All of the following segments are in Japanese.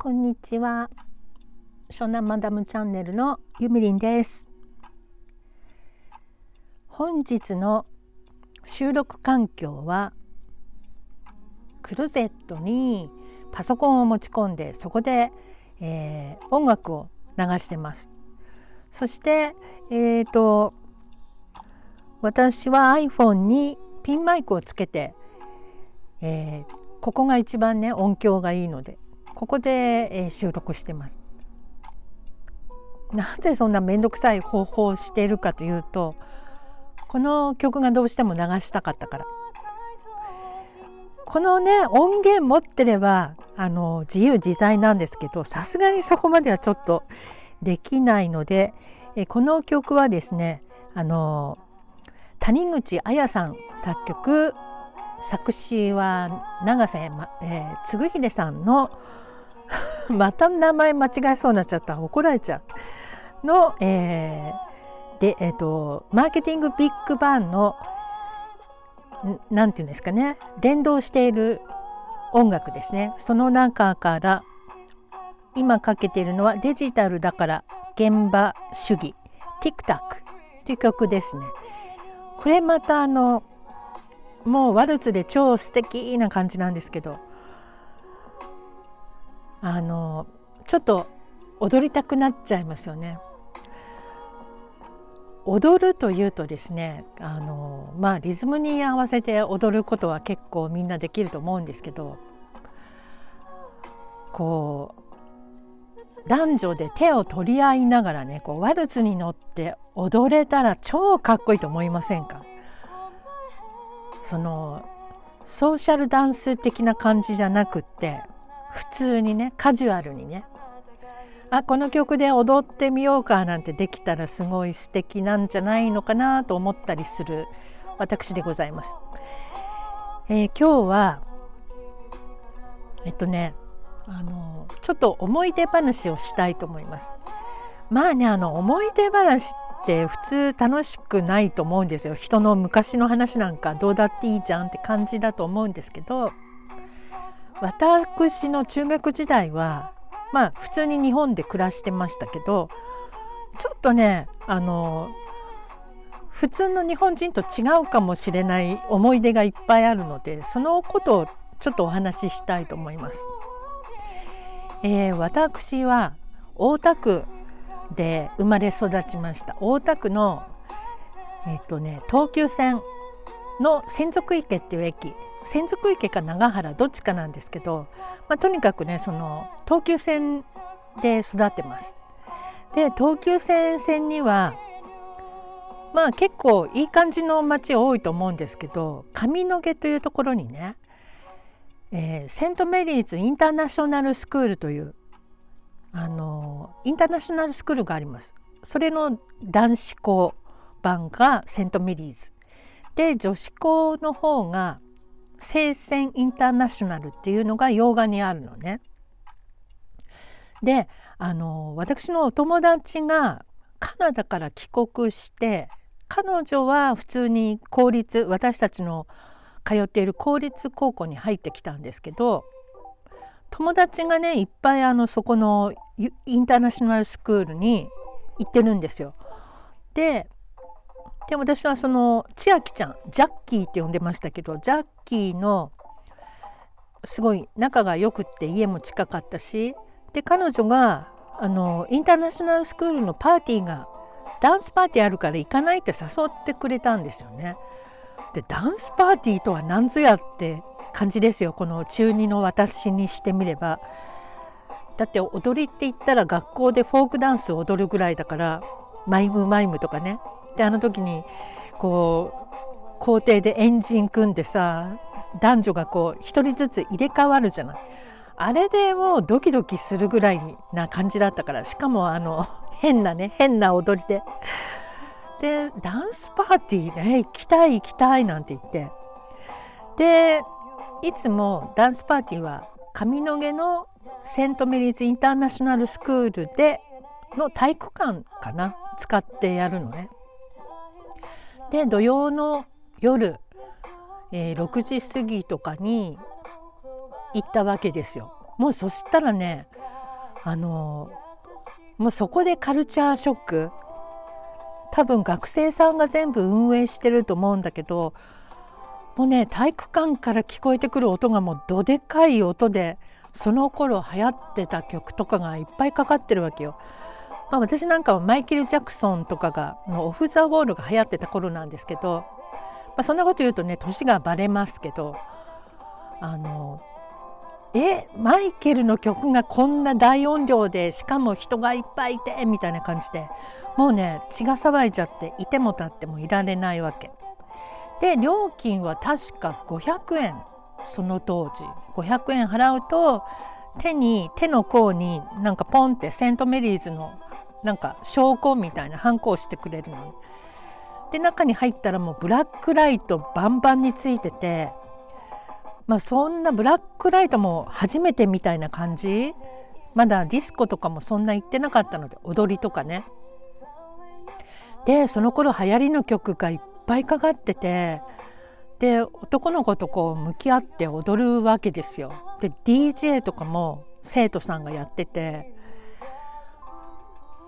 こんにちは。湘南マダムチャンネルのゆみりんです。本日の収録環境はクローゼットにパソコンを持ち込んでそこで、えー、音楽を流してます。そしてえっ、ー、と私は iPhone にピンマイクをつけて、えー、ここが一番ね音響がいいのでここで、収録してます。なぜそんな面倒くさい方法をしているかというとこの曲がどうしても流したかったからこのね音源持ってればあの自由自在なんですけどさすがにそこまではちょっとできないのでえこの曲はですねあの谷口彩さん作曲作詞は永瀬、まえー、嗣秀さんの また名前間違えそうになっちゃった。怒られちゃう。の、えー、で、えーと、マーケティングビッグバンの何て言うんですかね。連動している音楽ですね。その中から今かけているのはデジタルだから現場主義。TikTok という曲ですね。これまたあのもうワルツで超素敵な感じなんですけど。あのちょっと踊りたくなっちゃいますよね。踊るというとですねあのまあリズムに合わせて踊ることは結構みんなできると思うんですけどこう男女で手を取り合いながらねこうワルツに乗って踊れたら超かっこいいと思いませんか？そのソーシャルダンス的な感じじゃなくって普通にねカジュアルにねあこの曲で踊ってみようかなんてできたらすごい素敵なんじゃないのかなと思ったりする私でございます。えー、今日はえっとねあのちょっと思い出話をしたいと思います。まあねあの思い出話って普通楽しくないと思うんですよ人の昔の話なんかどうだっていいじゃんって感じだと思うんですけど私の中学時代はまあ普通に日本で暮らしてましたけどちょっとねあの普通の日本人と違うかもしれない思い出がいっぱいあるのでそのことをちょっとお話ししたいと思います。えー、私は大田区で生まれ育ちました大田区のえっ、とね東急線の千足池っていう駅千足池か長原どっちかなんですけど、まあ、とにかくねその東急線で育ってます。で東急線線にはまあ結構いい感じの街多いと思うんですけど上野毛というところにね、えー、セントメリーズ・インターナショナルスクールというあのインターナショナルスクールがあります。それの男子校版がセントメリーズで女子校の方が聖戦インターナショナルっていうのが洋画にあるのね。であの私のお友達がカナダから帰国して彼女は普通に公立私たちの通っている公立高校に入ってきたんですけど友達がねいっぱいあのそこのインターナショナルスクールに行ってるんですよ。でで私はその千秋ちゃんジャッキーって呼んでましたけどジャッキーのすごい仲が良くって家も近かったしで彼女があのインターナショナルスクールのパーティーがダンスパーティーあるから行かないって誘ってくれたんですよね。でダンスパーティーとは何ぞやって感じですよこの中2の私にしてみれば。だって踊りって言ったら学校でフォークダンスを踊るぐらいだからマイムマイムとかねであの時にこう校庭でエンジン組んでさ男女がこう1人ずつ入れ替わるじゃない。あれでもうドキドキするぐらいな感じだったからしかもあの 変なね変な踊りで。でダンスパーティーね行きたい行きたいなんて言ってでいつもダンスパーティーは上野毛のセントメリーズ・インターナショナルスクールでの体育館かな使ってやるのね。で土曜の夜、えー、6時過ぎとかに行ったわけですよ。もうそしたらねあのもうそこでカルチャーショック多分学生さんが全部運営してると思うんだけどもうね体育館から聞こえてくる音がもうどでかい音でその頃流行ってた曲とかがいっぱいかかってるわけよ。まあ、私なんかはマイケル・ジャクソンとかがのオフ・ザ・ウォールが流行ってた頃なんですけど、まあ、そんなこと言うとね年がバレますけどあのえマイケルの曲がこんな大音量でしかも人がいっぱいいてみたいな感じでもうね血が騒いじゃっていても立ってもいられないわけ。で料金は確か500円その当時500円払うと手に手の甲になんかポンってセントメリーズのなんか証拠みたいなハンコをしてくれるの。で中に入ったらもうブラックライトバンバンについててまあそんなブラックライトも初めてみたいな感じ？まだディスコとかもそんな行ってなかったので踊りとかね。でその頃流行りの曲がいっぱいかかっててで男の子とこう向き合って踊るわけですよ。で DJ とかも生徒さんがやってて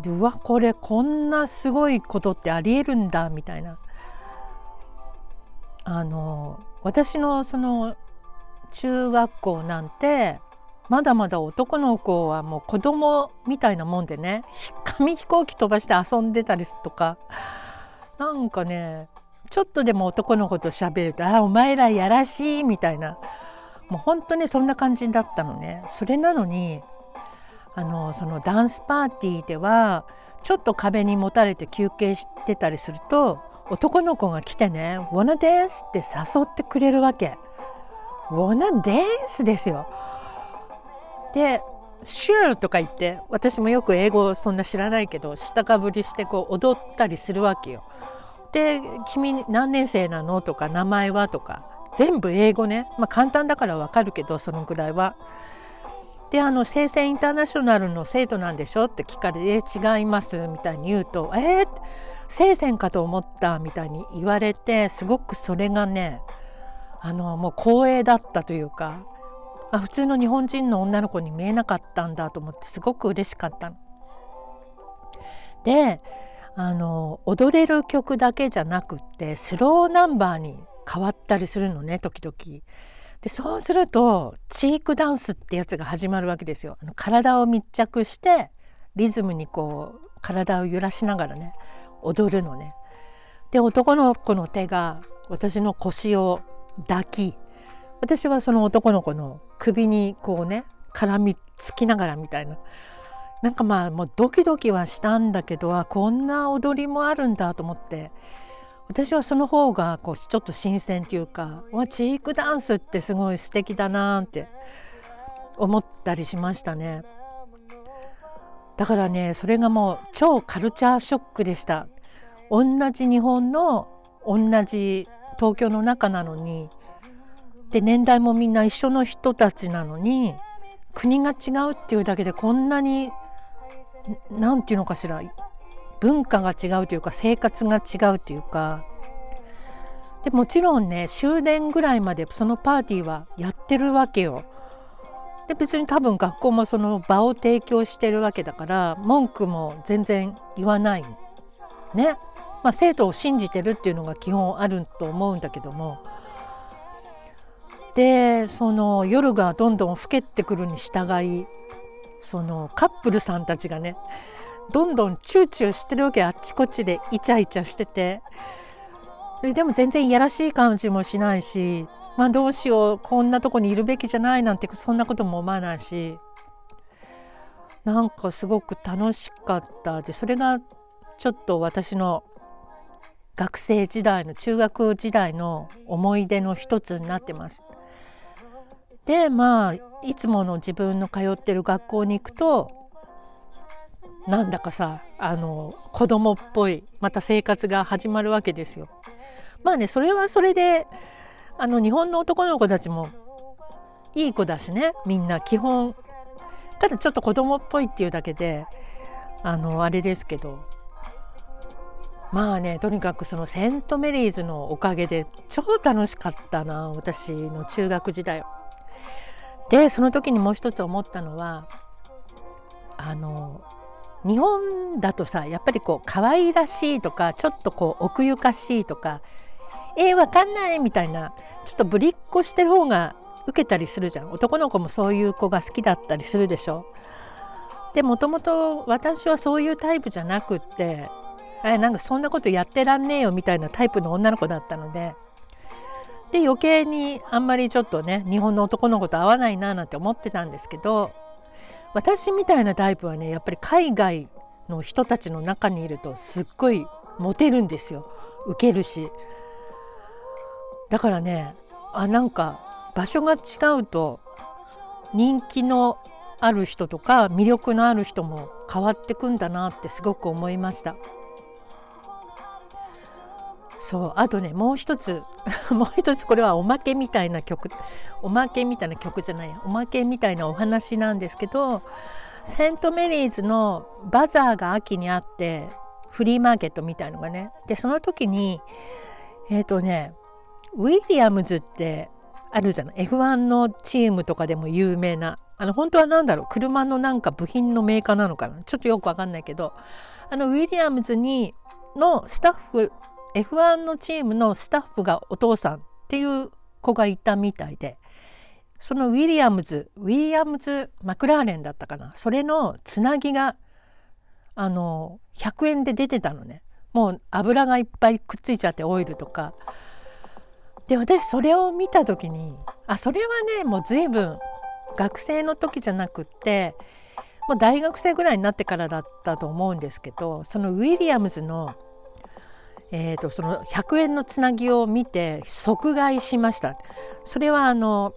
でうわこれこんなすごいことってありえるんだみたいなあの私のその中学校なんてまだまだ男の子はもう子供みたいなもんでね紙飛行機飛ばして遊んでたりとかなんかねちょっとでも男の子と喋ると「あお前らやらしい」みたいなもう本当にそんな感じだったのね。それなのにあのそのダンスパーティーではちょっと壁にもたれて休憩してたりすると男の子が来てね「wanna dance」って誘ってくれるわけ。wanna dance? ですよ。で「sure」とか言って私もよく英語そんな知らないけど下かぶりしてこう踊ったりするわけよ。で「君何年生なの?」とか「名前は?」とか全部英語ね、まあ、簡単だからわかるけどそのぐらいは。であの生鮮インターナショナルの生徒なんでしょって聞かれて「違います」みたいに言うと「えー、生鮮かと思った」みたいに言われてすごくそれがねあのもう光栄だったというかあ普通の日本人の女の子に見えなかったんだと思ってすごく嬉しかったの。であの踊れる曲だけじゃなくってスローナンバーに変わったりするのね時々。でそうするとチークダンスってやつが始まるわけですよ。あの体を密着してリズムにこう体を揺らしながらね踊るのね。で男の子の手が私の腰を抱き私はその男の子の首にこうね絡みつきながらみたいななんかまあもうドキドキはしたんだけどこんな踊りもあるんだと思って私はその方がこうちょっと新鮮っていうかわチークダンスってすごい素敵だなって思ったりしましたね。だからねそれがもう超カルチャーショックでした。同じ日本の同じ東京の中なのにで年代もみんな一緒の人たちなのに国が違うっていうだけでこんなに何て言うのかしら文化が違うというか生活が違うというかでもちろんね終電ぐらいまでそのパーティーはやってるわけよ。で別に多分学校もその場を提供してるわけだから文句も全然言わないね。まあ、生徒を信じてるっていうのが基本あると思うんだけどもでその夜がどんどん更けてくるに従いそのカップルさんたちがねどんどんチューチューしてるわけあっちこっちでイチャイチャしててでも全然いやらしい感じもしないしまあどうしようこんなとこにいるべきじゃないなんてそんなことも思わないしなんかすごく楽しかったでそれがちょっと私の学生時代の中学時代の思い出の一つになってます。でまあいつもの自分の通ってる学校に行くとなんだかさあの子供っぽいまた生活が始まるわけですよ。まあねそれはそれであの日本の男の子たちもいい子だしねみんな基本。ただちょっと子供っぽいっていうだけであのあれですけど。まあねとにかくそのセントメリーズのおかげで超楽しかったな私の中学時代でその時にもう一つ思ったのはあの日本だとさやっぱりこう可愛らしいとかちょっとこう奥ゆかしいとかえー、わかんないみたいなちょっとぶりっこしてる方が受けたりするじゃん。男の子もそういう子が好きだったりするでしょ。でもともと私はそういうタイプじゃなくってえなんかそんなことやってらんねえよみたいなタイプの女の子だったのでで余計にあんまりちょっとね日本の男の子と合わないななんて思ってたんですけど私みたいなタイプはねやっぱり海外の人たちの中にいるとすっごいモテるんですよウケるしだからねあなんか場所が違うと人気のある人とか魅力のある人も変わってくんだなってすごく思いました。そうあとねもう一つ もう一つこれはおまけみたいな曲おまけみたいな曲じゃないおまけみたいなお話なんですけどセントメリーズのバザーが秋にあってフリーマーケットみたいのがねでその時にえっ、ー、とねウィリアムズってあるじゃない F1 のチームとかでも有名なあの本当は何だろう車のなんか部品のメーカーなのかなちょっとよくわかんないけどあのウィリアムズにのスタッフ F1 のチームのスタッフがお父さんっていう子がいたみたいでそのウィリアムズウィリアムズ・マクラーレンだったかな。それのつなぎがあの100円で出てたのね。もう油がいっぱいくっついちゃってオイルとか。で私それを見た時にあそれはねもう随分学生の時じゃなくってもう大学生ぐらいになってからだったと思うんですけどそのウィリアムズの,、えーと、その100円のつなぎを見て即買いしました。それはあの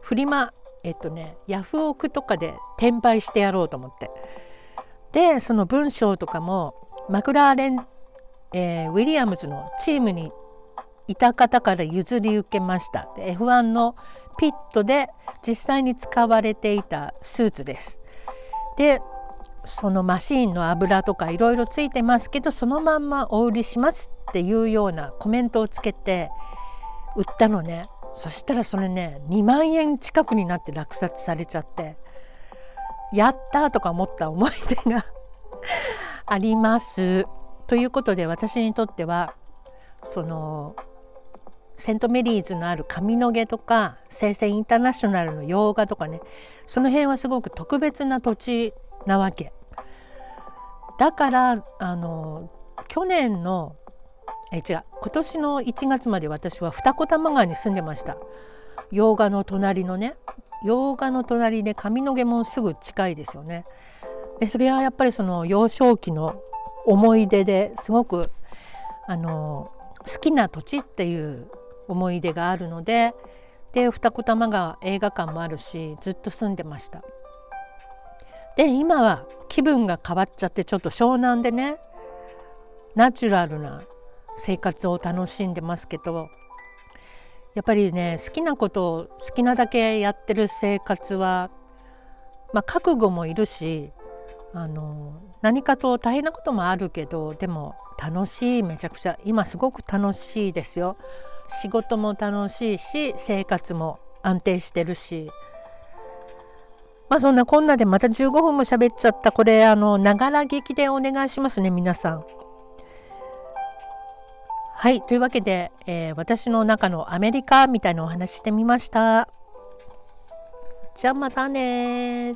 フリマえっ、とねヤフオクとかで転売してやろうと思って。でその文章とかもマクラーレン、えー、ウィリアムズのチームにいた方から譲り受けました。F1 のピットで実際に使われていたスーツです。でそのマシーンの油とかいろいろついてますけどそのまんまお売りしますっていうようなコメントをつけて売ったのねそしたらそれね2万円近くになって落札されちゃってやったとか思った思い出が あります。ということで私にとってはそのセントメリーズのある上野毛とか生鮮インターナショナルの洋画とかねその辺はすごく特別な土地なわけ。だからあの去年のえ違う今年の1月まで私は二子玉川に住んでました。洋画の隣のね洋画の隣で上野毛もすぐ近いですよね。でそれはやっぱりその幼少期の思い出ですごくあの好きな土地っていう思い出があるのでで二子玉川映画館もあるしずっと住んでました。で今は気分が変わっちゃってちょっと湘南でねナチュラルな生活を楽しんでますけどやっぱりね好きなことを好きなだけやってる生活は、まあ、覚悟もいるしあの何かと大変なこともあるけどでも楽しいめちゃくちゃ今すごく楽しいですよ。仕事も楽しいし生活も安定してるしまあそんなこんなでまた15分も喋っちゃったこれあのながら劇でお願いしますね皆さん。はいというわけで、えー、私の中のアメリカみたいなお話してみました。じゃあまたね